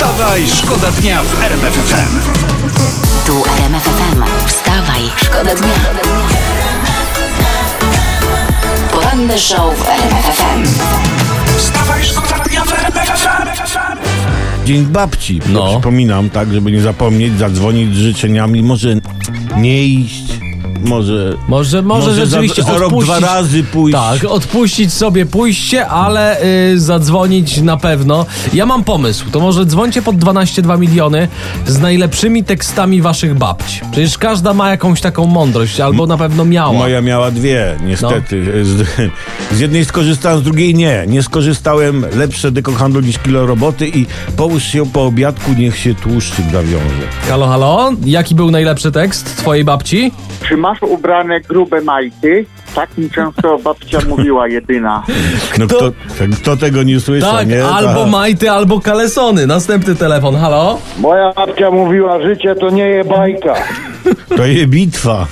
Wstawaj, szkoda dnia w RMF FM. Tu RMF FM. Wstawaj, szkoda dnia. Poranny show w RMF FM. Wstawaj, szkoda dnia w RMF FM. Dzień babci. No. Przypominam, tak, żeby nie zapomnieć, zadzwonić z życzeniami. Może nie iść, może. Może, może, za- rzeczywiście za, rok odpuścić. dwa razy pójść. Tak, odpuścić sobie pójście, ale y, zadzwonić na pewno. Ja mam pomysł, to może dzwońcie pod 12,2 miliony z najlepszymi tekstami waszych babci. Przecież każda ma jakąś taką mądrość, albo na pewno miała. Moja miała dwie, niestety. Z, z jednej skorzystałem, z drugiej nie. Nie skorzystałem. Lepsze deko handlu niż kilo roboty i połóż się po obiadku, niech się tłuszczyk nawiąże. Halo, halo? Jaki był najlepszy tekst twojej babci? Czy masz ubrane grube majty? Tak mi często babcia mówiła jedyna. No kto, kto tego nie słyszał, Tak, nie? albo majty, albo kalesony. Następny telefon, halo? Moja babcia mówiła, życie to nie je bajka. To jest bitwa.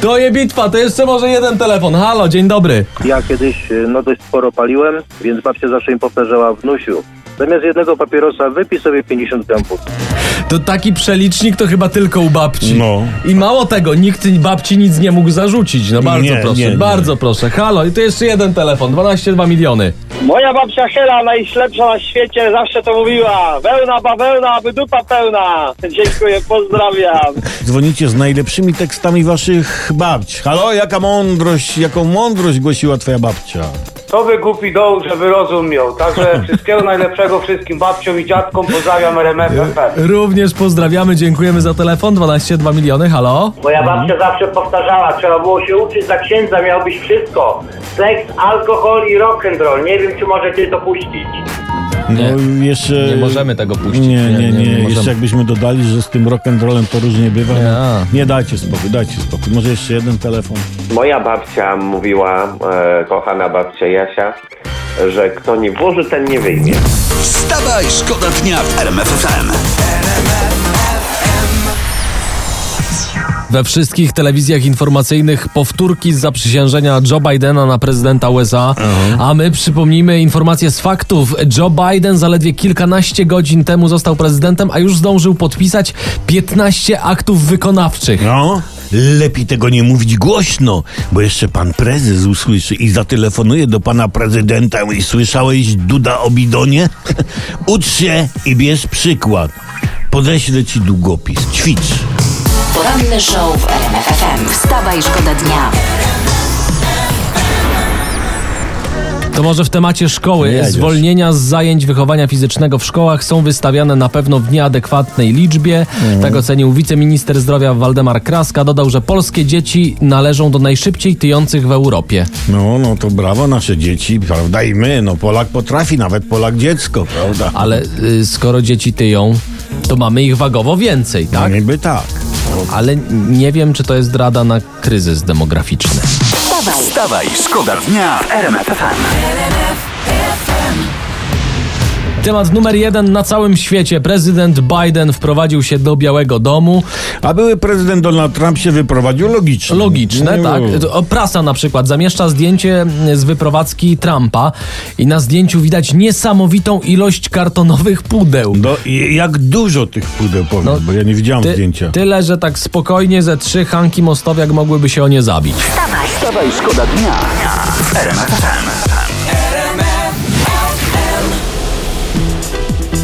To je bitwa, to jeszcze może jeden telefon. Halo, dzień dobry. Ja kiedyś y, no dość sporo paliłem, więc babcia zawsze mi powtarzała wnusiu. Zamiast jednego papierosa wypij sobie 50 gram wódki. To taki przelicznik to chyba tylko u babci. No. I mało tego, nikt babci nic nie mógł zarzucić. No bardzo Nie, proszę, nie, nie. bardzo proszę. Halo, i to jeszcze jeden telefon, 12,2 miliony. Moja babcia Hela, najślepsza na świecie, zawsze to mówiła. Wełna, bawełna, aby dupa pełna. Dziękuję, pozdrawiam. Dzwonicie z najlepszymi tekstami waszych babć. Halo, jaka mądrość, jaką mądrość głosiła twoja babcia? To wy głupi doł, że wy rozum miał. Także wszystkiego najlepszego wszystkim babciom i dziadkom. Pozdrawiam RMF FM. Również pozdrawiamy, dziękujemy za telefon, 12,2 miliony, halo. Moja babcia zawsze powtarzała, trzeba było się uczyć za księdza, miał być wszystko. Seks, alkohol i rock'n'roll. Nie wiem, czy możecie to puścić. Nie, no, jeszcze... nie możemy tego puścić. Nie, nie, nie. nie Jeszcze możemy. jakbyśmy dodali, że z tym rock'n'rollem to różnie bywa. Nie. No, nie dajcie spokój, dajcie spokój. Może jeszcze jeden telefon. Moja babcia mówiła, e, kochana babcia Jasia, że kto nie włoży, ten nie wyjmie. Wstawaj, szkoda dnia w RMF We wszystkich telewizjach informacyjnych powtórki z zaprzysiężenia Joe Bidena na prezydenta USA. A my przypomnijmy informacje z faktów. Joe Biden zaledwie kilkanaście godzin temu został prezydentem, a już zdążył podpisać 15 aktów wykonawczych. No, lepiej tego nie mówić głośno, bo jeszcze pan prezes usłyszy i zatelefonuje do pana prezydenta i słyszałeś Duda o bidonie? Ucz się i bierz przykład. Podeślę ci długopis. Ćwicz. Poranny show w RMF FM. Wstawaj, szkoda dnia. To może w temacie szkoły. Jedziesz. Zwolnienia z zajęć wychowania fizycznego w szkołach są wystawiane na pewno w nieadekwatnej liczbie. Tak ocenił wiceminister zdrowia Waldemar Kraska. Dodał, że polskie dzieci należą do najszybciej tyjących w Europie. No, no to brawo nasze dzieci, prawda? I my, no Polak potrafi, nawet Polak dziecko, prawda? Ale y, skoro dzieci tyją, to mamy ich wagowo więcej, tak? No niby tak. Ale nie wiem, czy to jest rada na kryzys demograficzny. Wstawaj, Wstawaj, szkoda dnia w RMF FM. Temat numer jeden na całym świecie. Prezydent Biden wprowadził się do Białego Domu. A były prezydent Donald Trump się wyprowadził logicznie. Logiczne, tak. Prasa na przykład zamieszcza zdjęcie z wyprowadzki Trumpa i na zdjęciu widać niesamowitą ilość kartonowych pudeł. No, i jak dużo tych pudeł powiedz, No, bo ja nie widziałem Ty, zdjęcia. tyle, że tak spokojnie ze trzy Hanki Mostowiak mogłyby się o nie zabić. Wstawaj, szkoda dnia w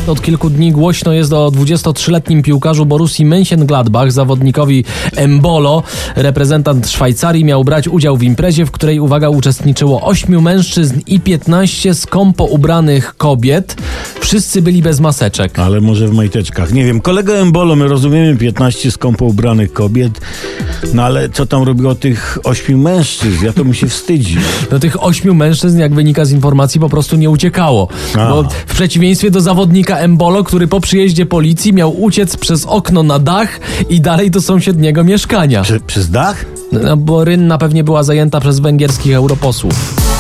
Od kilku dni głośno jest o 23-letnim piłkarzu Borussii Mönchengladbach, zawodnikowi Embolo. Reprezentant Szwajcarii miał brać udział w imprezie, w której, uwaga, uczestniczyło 8 mężczyzn i 15 skąpo ubranych kobiet. Wszyscy byli bez maseczek. Ale może w majteczkach. Nie wiem, kolega Embolo, my rozumiemy 15 skąpo ubranych kobiet, no ale co tam robiło tych ośmiu mężczyzn? Ja to mi się wstydzi. No tych ośmiu mężczyzn, jak wynika z informacji, po prostu nie uciekało. A. Bo w przeciwieństwie do zawodnika Embolo, który po przyjeździe policji miał uciec przez okno na dach i dalej do sąsiedniego mieszkania. Prze, przez dach? No, bo rynna pewnie była zajęta przez węgierskich europosłów.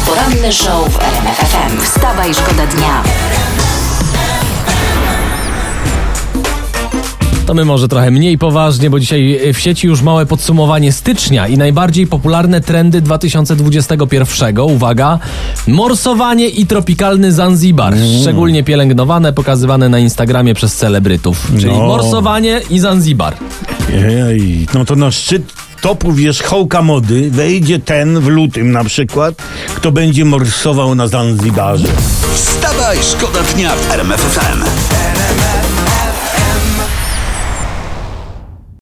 Poranny show w RMF FM. Wstawaj, szkoda dnia. To my może trochę mniej poważnie, bo dzisiaj w sieci już małe podsumowanie stycznia i najbardziej popularne trendy 2021. Uwaga, morsowanie i tropikalny Zanzibar. Szczególnie pielęgnowane, pokazywane na Instagramie przez celebrytów. Czyli No. morsowanie i Zanzibar. Ej, no to na szczyt topu wierzchołka mody wejdzie ten w lutym na przykład, kto będzie morsował na Zanzibarze. Wstawaj, szkoda dnia w RMF FM.